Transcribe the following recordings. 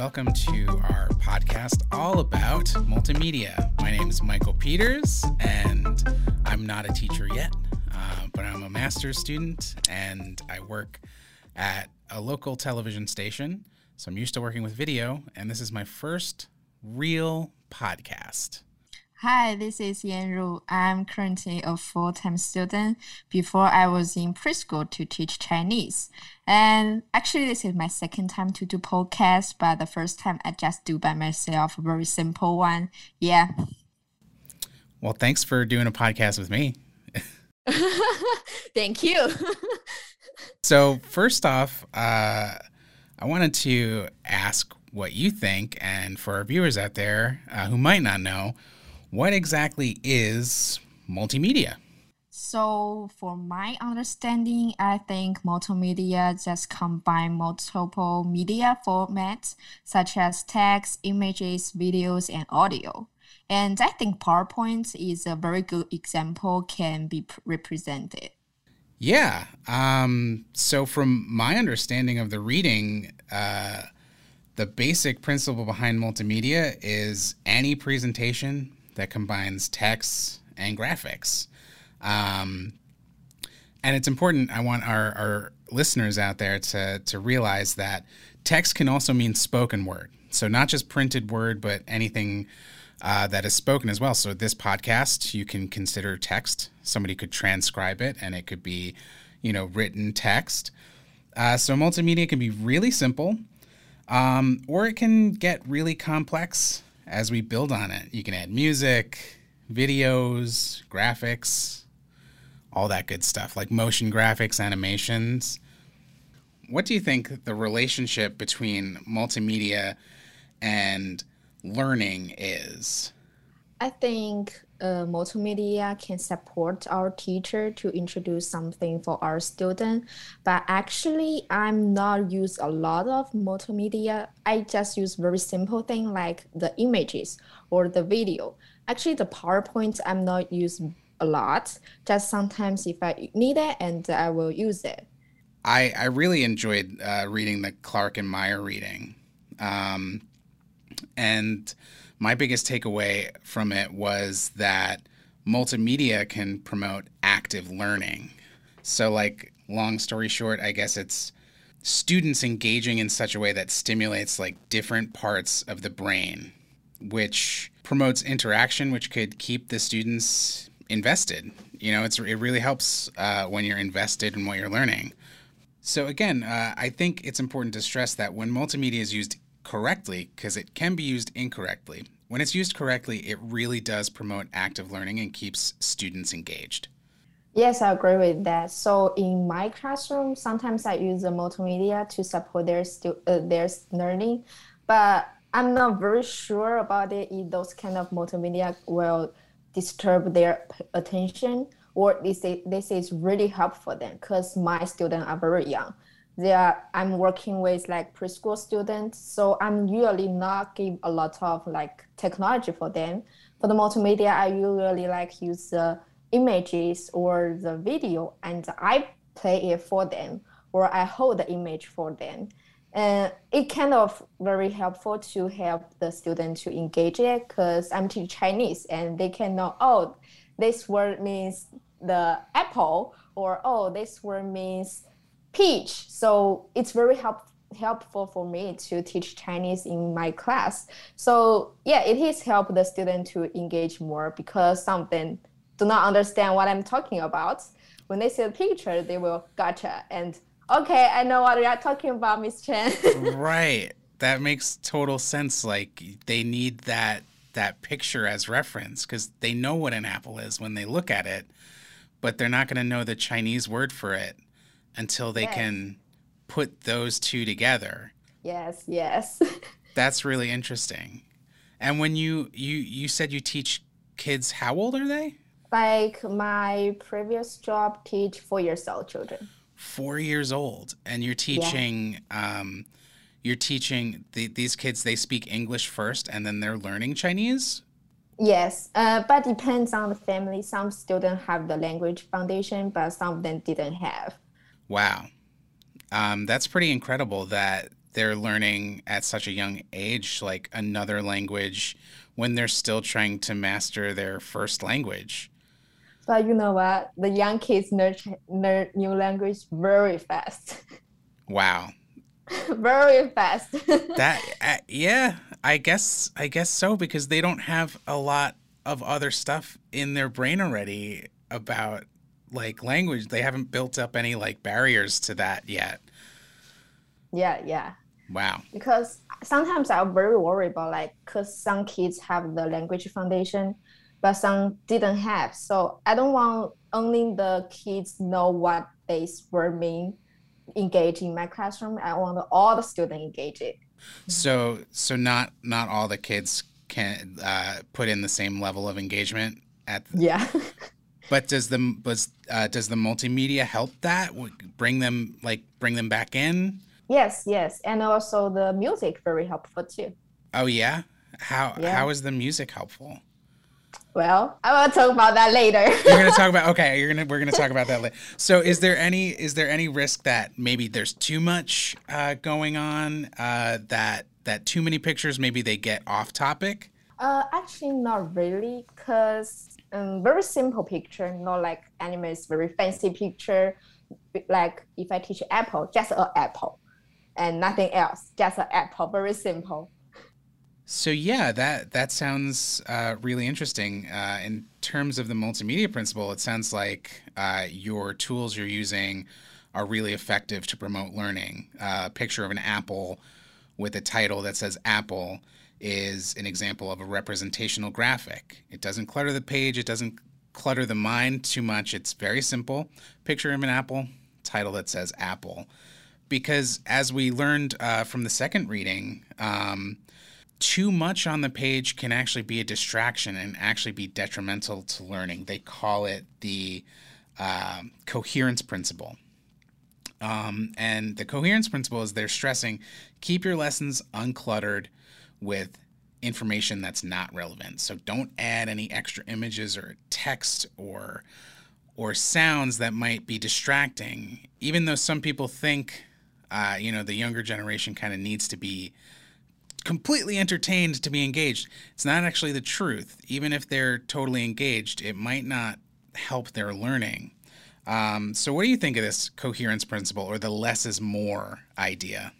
welcome to our podcast all about multimedia. My name is Michael Peters, and I'm not a teacher yet, uh, but I'm a master's student, and I work at a local television station. So I'm used to working with video, and this is my first real podcast. Hi, this is Yan Ru. I'm currently a full-time student. Before I was in preschool to teach Chinese. And actually this is my second time to do podcast, but the first time I just do by myself, a very simple one. Yeah. Well, thanks for doing a podcast with me. Thank you. so first off, uh, I wanted to ask what you think, and for our viewers out there uh, who might not know, what exactly is multimedia? So, for my understanding, I think multimedia just combine multiple media formats such as text, images, videos, and audio. And I think PowerPoint is a very good example can be represented. Yeah. Um, so, from my understanding of the reading, uh, the basic principle behind multimedia is any presentation that combines text and graphics. Um, and it's important, I want our, our listeners out there to, to realize that text can also mean spoken word. So, not just printed word, but anything uh, that is spoken as well. So, this podcast, you can consider text. Somebody could transcribe it, and it could be, you know, written text. Uh, so, multimedia can be really simple, um, or it can get really complex as we build on it. You can add music, videos, graphics, all that good stuff, like motion graphics, animations. What do you think the relationship between multimedia and learning is? I think uh, multimedia can support our teacher to introduce something for our student but actually i'm not use a lot of multimedia. I just use very simple thing like the images or the video. Actually the powerpoint i'm not use a lot. Just sometimes if i need it and i will use it. I i really enjoyed uh, reading the clark and mayer reading. Um, and my biggest takeaway from it was that multimedia can promote active learning. So, like, long story short, I guess it's students engaging in such a way that stimulates like different parts of the brain, which promotes interaction, which could keep the students invested. You know, it's it really helps uh, when you're invested in what you're learning. So again, uh, I think it's important to stress that when multimedia is used correctly because it can be used incorrectly. When it's used correctly, it really does promote active learning and keeps students engaged. Yes, I agree with that. So in my classroom, sometimes I use the multimedia to support their stu- uh, their learning, but I'm not very sure about it if those kind of multimedia will disturb their attention or they say it's really helpful for them because my students are very young they are i'm working with like preschool students so i'm usually not give a lot of like technology for them. For the multimedia i usually like use the images or the video and i play it for them or i hold the image for them. And it kind of very helpful to help the student to engage it because i'm teaching chinese and they can know oh this word means the apple or oh this word means peach. So it's very help, helpful for me to teach Chinese in my class. So yeah, it has helped the student to engage more because some of them do not understand what I'm talking about. When they see the picture, they will gotcha and okay, I know what you're talking about, Miss Chen. right. That makes total sense. Like they need that that picture as reference because they know what an apple is when they look at it, but they're not going to know the Chinese word for it until they yes. can put those two together. Yes, yes. That's really interesting. And when you you you said you teach kids, how old are they? Like my previous job, teach four years old children. Four years old, and you're teaching. Yeah. Um, you're teaching the, these kids. They speak English first, and then they're learning Chinese. Yes, uh, but depends on the family. Some students have the language foundation, but some of them didn't have. Wow. Um, that's pretty incredible that they're learning at such a young age, like another language, when they're still trying to master their first language. But you know what? The young kids learn, learn new language very fast. Wow. very fast. that uh, yeah, I guess I guess so because they don't have a lot of other stuff in their brain already about like language. They haven't built up any like barriers to that yet. Yeah, yeah. Wow. Because sometimes I'm very worried about like, cause some kids have the language foundation, but some didn't have. So I don't want only the kids know what this word mean engage in my classroom. I want all the students engage it. So so not not all the kids can uh, put in the same level of engagement at. The, yeah. but does the was uh, does the multimedia help that bring them like bring them back in? Yes, yes, and also the music very helpful too. Oh yeah, how yeah. how is the music helpful? Well, I will talk about that later. you're gonna talk about okay. You're gonna we're gonna talk about that later. So, is there any is there any risk that maybe there's too much uh, going on? Uh, that that too many pictures maybe they get off topic? Uh, actually, not really, cause um, very simple picture, not like anime's very fancy picture. Like if I teach apple, just an apple and nothing else, just an apple, very simple. So yeah, that that sounds uh, really interesting. Uh, in terms of the multimedia principle, it sounds like uh, your tools you're using are really effective to promote learning. Uh, a picture of an apple with a title that says "Apple" is an example of a representational graphic. It doesn't clutter the page. It doesn't clutter the mind too much. It's very simple. Picture of an apple, title that says "Apple." because as we learned uh, from the second reading, um, too much on the page can actually be a distraction and actually be detrimental to learning. They call it the uh, coherence principle. Um, and the coherence principle is they're stressing keep your lessons uncluttered with information that's not relevant. So don't add any extra images or text or or sounds that might be distracting. Even though some people think uh, you know, the younger generation kind of needs to be completely entertained to be engaged. It's not actually the truth. Even if they're totally engaged, it might not help their learning. Um, so, what do you think of this coherence principle or the less is more idea?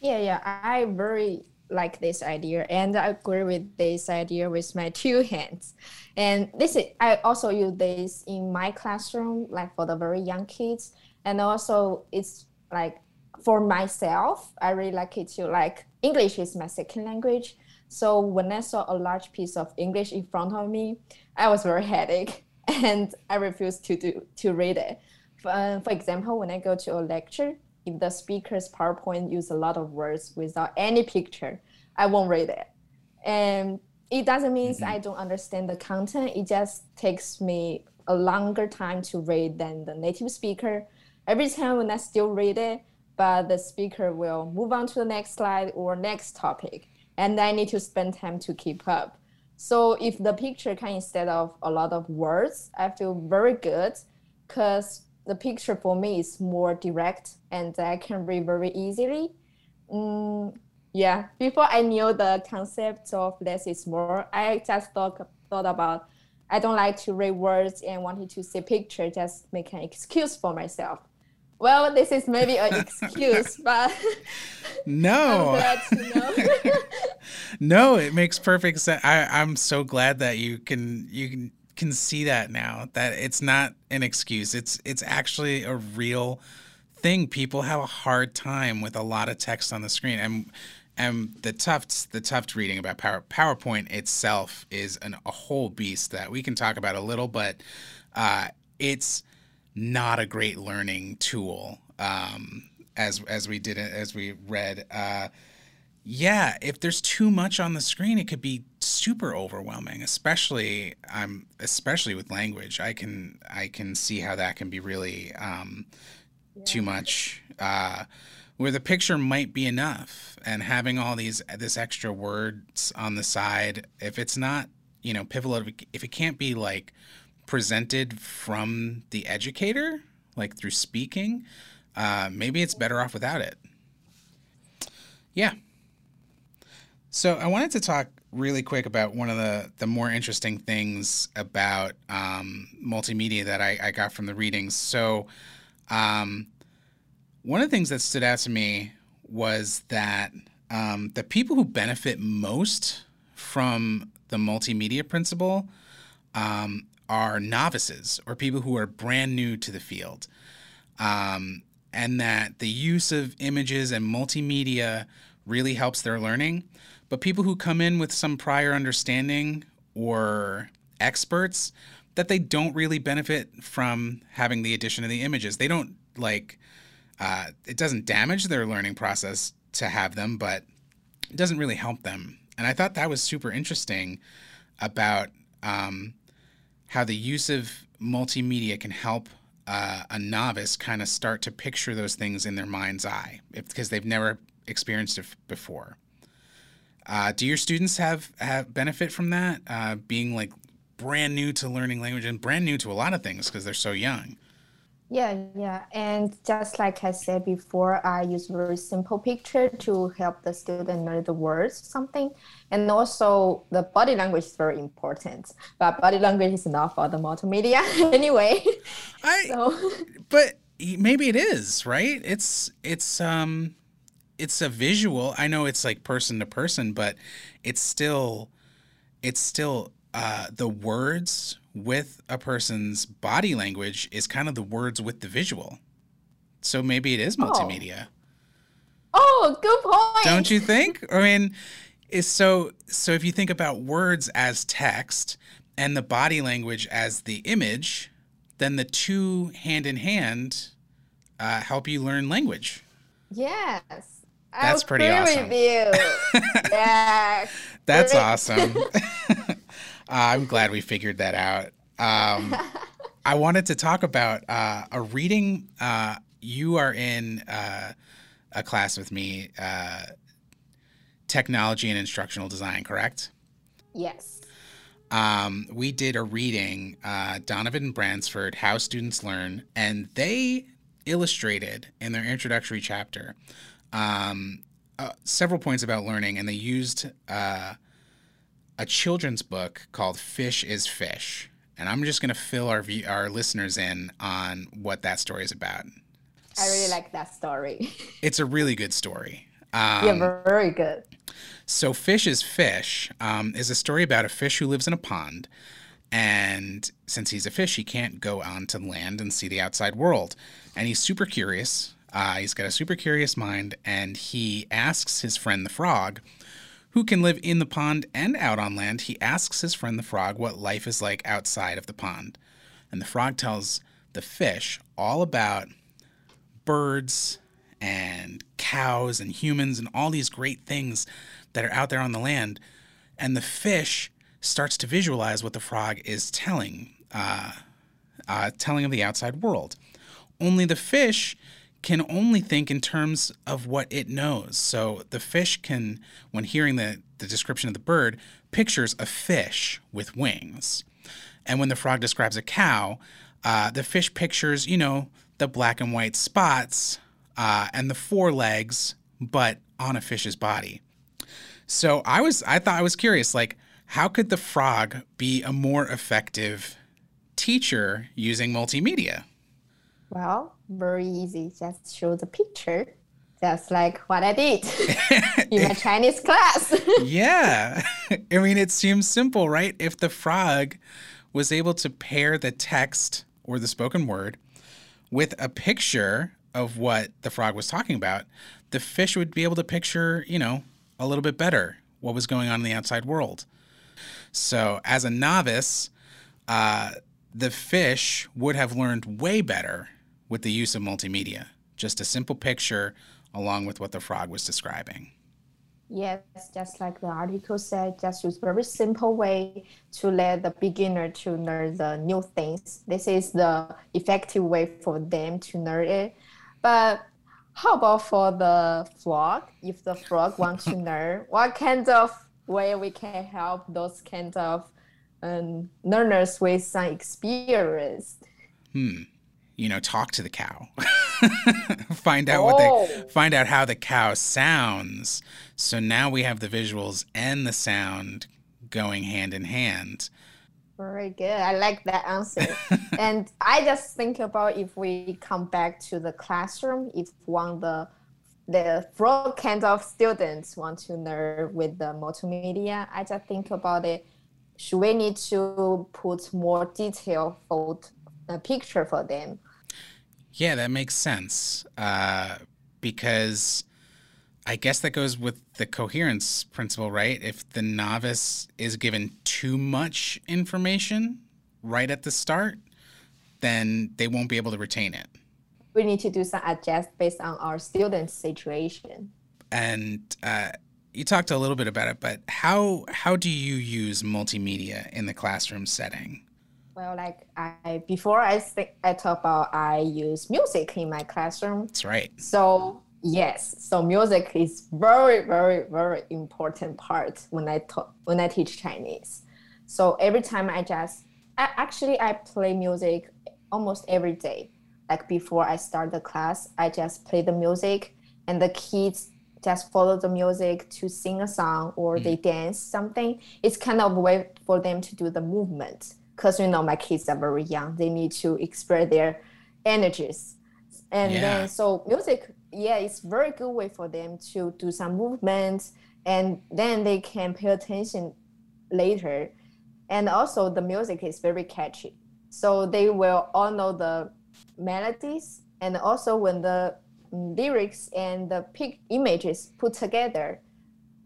Yeah, yeah, I very like this idea, and I agree with this idea with my two hands. And this is I also use this in my classroom, like for the very young kids, and also it's like for myself, I really like it to like English is my second language. So when I saw a large piece of English in front of me, I was very headache and I refused to do to read it. For, uh, for example, when I go to a lecture, if the speaker's PowerPoint use a lot of words without any picture, I won't read it. And it doesn't mean mm-hmm. I don't understand the content. It just takes me a longer time to read than the native speaker. Every time when I still read it, but the speaker will move on to the next slide or next topic. And I need to spend time to keep up. So if the picture can instead of a lot of words, I feel very good because the picture for me is more direct and I can read very easily. Mm, yeah, before I knew the concept of less is more, I just thought, thought about I don't like to read words and wanted to see picture, just make an excuse for myself well, this is maybe an excuse, but no, no, it makes perfect sense. I, I'm so glad that you can you can can see that now that it's not an excuse. It's it's actually a real thing. People have a hard time with a lot of text on the screen, and and the Tufte's the Tufte reading about Power, PowerPoint itself is an, a whole beast that we can talk about a little, but uh, it's not a great learning tool. Um, as as we did as we read. Uh, yeah, if there's too much on the screen, it could be super overwhelming. Especially, I'm um, especially with language. I can I can see how that can be really um, yeah. too much. Uh, where the picture might be enough, and having all these this extra words on the side, if it's not you know pivotal, if it can't be like presented from the educator, like through speaking, uh, maybe it's better off without it. Yeah. So I wanted to talk really quick about one of the, the more interesting things about um, multimedia that I, I, got from the readings. So um, one of the things that stood out to me was that um, the people who benefit most from the multimedia principle um, are novices or people who are brand new to the field. Um, and that the use of images and multimedia really helps their learning. But people who come in with some prior understanding or experts, that they don't really benefit from having the addition of the images. They don't like, uh, it doesn't damage their learning process to have them, but it doesn't really help them. And I thought that was super interesting about um, how the use of multimedia can help uh, a novice kind of start to picture those things in their mind's eye because they've never experienced it before. Uh, do your students have, have benefit from that? Uh, being like brand new to learning language and brand new to a lot of things because they're so young. Yeah, yeah. And just like I said before, I use very simple picture to help the student learn the words something. And also the body language is very important. But body language is not for the multimedia anyway. I so. but maybe it is, right? It's it's um it's a visual. I know it's like person to person, but it's still it's still uh, the words with a person's body language is kind of the words with the visual. So maybe it is oh. multimedia. Oh, oh good point. Don't you think? I mean, is so so if you think about words as text and the body language as the image, then the two hand in hand uh, help you learn language. Yes. That's pretty awesome. yeah. That's awesome. Uh, I'm glad we figured that out. Um, I wanted to talk about uh, a reading. Uh, you are in uh, a class with me, uh, technology and instructional design, correct? Yes. Um, we did a reading, uh, Donovan and Bransford, How Students Learn, and they illustrated in their introductory chapter um, several points about learning, and they used a children's book called Fish is Fish. And I'm just going to fill our view, our listeners in on what that story is about. I really like that story. it's a really good story. Um, yeah, very good. So, Fish is Fish um, is a story about a fish who lives in a pond. And since he's a fish, he can't go onto land and see the outside world. And he's super curious. Uh, he's got a super curious mind. And he asks his friend the frog who can live in the pond and out on land, he asks his friend the frog what life is like outside of the pond. And the frog tells the fish all about birds and cows and humans and all these great things that are out there on the land. And the fish starts to visualize what the frog is telling, uh, uh, telling of the outside world. Only the fish can only think in terms of what it knows. So the fish can, when hearing the, the description of the bird, pictures a fish with wings. And when the frog describes a cow, uh, the fish pictures, you know, the black and white spots uh, and the four legs, but on a fish's body. So I was, I thought I was curious, like, how could the frog be a more effective teacher using multimedia? Well, very easy. Just show the picture, just like what I did in my Chinese class. yeah. I mean, it seems simple, right? If the frog was able to pair the text or the spoken word with a picture of what the frog was talking about, the fish would be able to picture, you know, a little bit better what was going on in the outside world. So, as a novice, uh, the fish would have learned way better with the use of multimedia. Just a simple picture along with what the frog was describing. Yes, just like the article said, just use very simple way to let the beginner to learn the new things. This is the effective way for them to learn it. But how about for the frog? If the frog wants to learn, what kind of way we can help those kind of um, learners with some experience? Hmm. You know, talk to the cow. find out Oh. what they oh. find out how the cow sounds. So now we have the visuals and the sound going hand in hand. Very good. I like that answer. and I just think about if we come back to the classroom, if one the the broad kind of students want to learn with the multimedia, I just think about it. Should we need to put more detail photo, uh, picture for them? Yeah, that makes sense. Uh, because I guess that goes with the coherence principle, right? If the novice is given too much information right at the start, then they won't be able to retain it. We need to do some adjust based on our students' situation. And uh, you talked a little bit about it, but how how do you use multimedia in the classroom setting? Well, like I before I think I talk about I use music in my classroom. That's right. So yes, so music is very, very, very important part when I talk when I teach Chinese. So every time I just I, actually I play music almost every day. Like before I start the class, I just play the music, and the kids just follow the music to sing a song or they mm-hmm. dance something. It's kind of a way for them to do the movement because you know my kids are very young. They need to express their energies and Yeah. then so music yeah it's very good way for them to do some movements and then they can pay attention later and also the music is very catchy so they will all know the melodies and also when the mm, lyrics and the pic images put together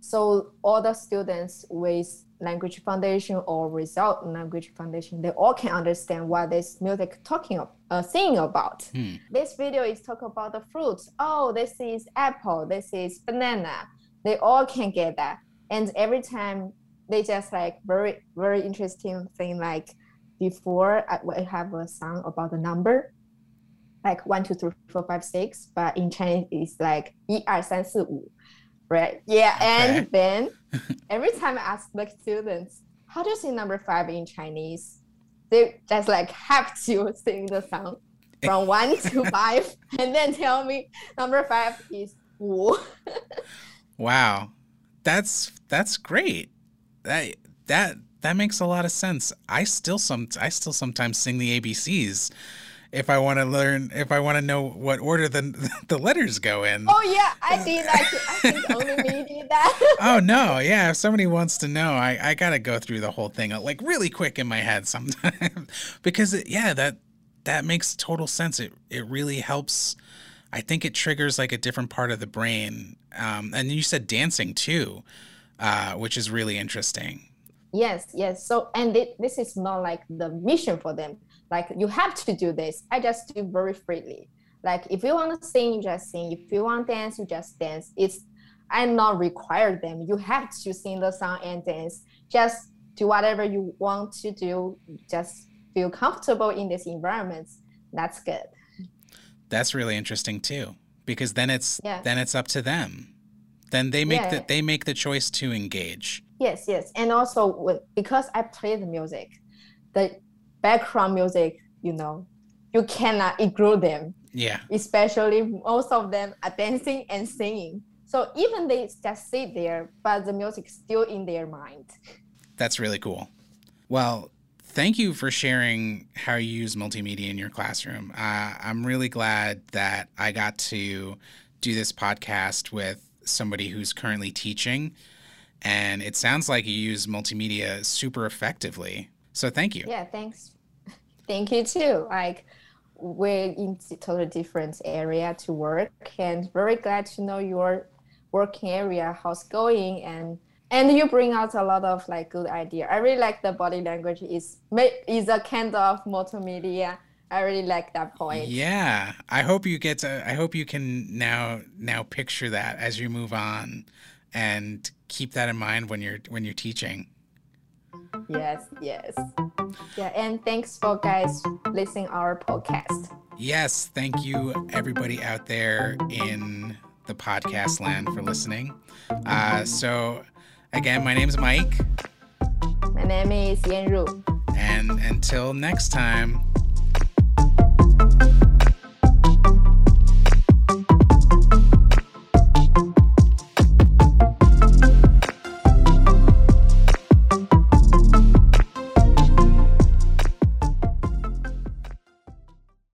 so all the students with language foundation or without language foundation, they all can understand what this music talking, ab- uh, singing about. Hmm. This video is talking about the fruits. Oh, this is apple. This is banana. They all can get that. And every time they just like very very interesting thing like before I, I have a song about the number like one two three four five six but in Chinese it's like 一二三四五 right yeah and Okay. then every time I ask the students how do you say number five in Chinese they just like have to sing the song from one to five and then tell me number five is 五 Wow. That's that's great. That that that makes a lot of sense. I still some I still sometimes sing the ABCs if I want to learn if I want to know what order the the letters go in. Oh yeah, I did that. I think only me did that. Oh no, yeah. If somebody wants to know, I, I gotta go through the whole thing uh, like really quick in my head sometimes because it, yeah, that that makes total sense. It it really helps. I think it triggers like a different part of the brain. Um, and you said dancing too, uh, which is really interesting. yes, yes. So and thi- this is not like the mission for them. Like you have to do this. I just do very freely. Like if you want to sing, you just sing. If you want to dance, you just dance. It's i'm not require them. You have to sing the song and dance. Just do whatever you want to do. Just feel comfortable in this environment. That's good. That's really interesting too, because then it's Yeah. then it's up to them. Then they make Yeah. the they make the choice to engage. Yes, yes, and also with, because I play the music, the background music, you know, you cannot ignore them. Yeah, Especially most of them are dancing and singing. So even they just sit there, but the music still in their mind. that's really cool. Well, thank you for sharing how you use multimedia in your classroom. Uh, I'm really glad that I got to do this podcast with somebody who's currently teaching, and it sounds like you use multimedia super effectively. So thank you. Yeah, thanks. Thank you too. Like we're in totally different area to work, and very glad to know your working area, how's going, and and you bring out a lot of like good idea. I really like the body language is is a kind of multimedia. I really like that point. Yeah, I hope you get to. I hope you can now now picture that as you move on, and keep that in mind when you're when you're teaching. Yes, yes. Yeah, and thanks for guys listening our podcast. Yes, thank you everybody out there in the podcast land for listening. Uh, so again, my name is Mike, My name is Yan Ru. and until next time,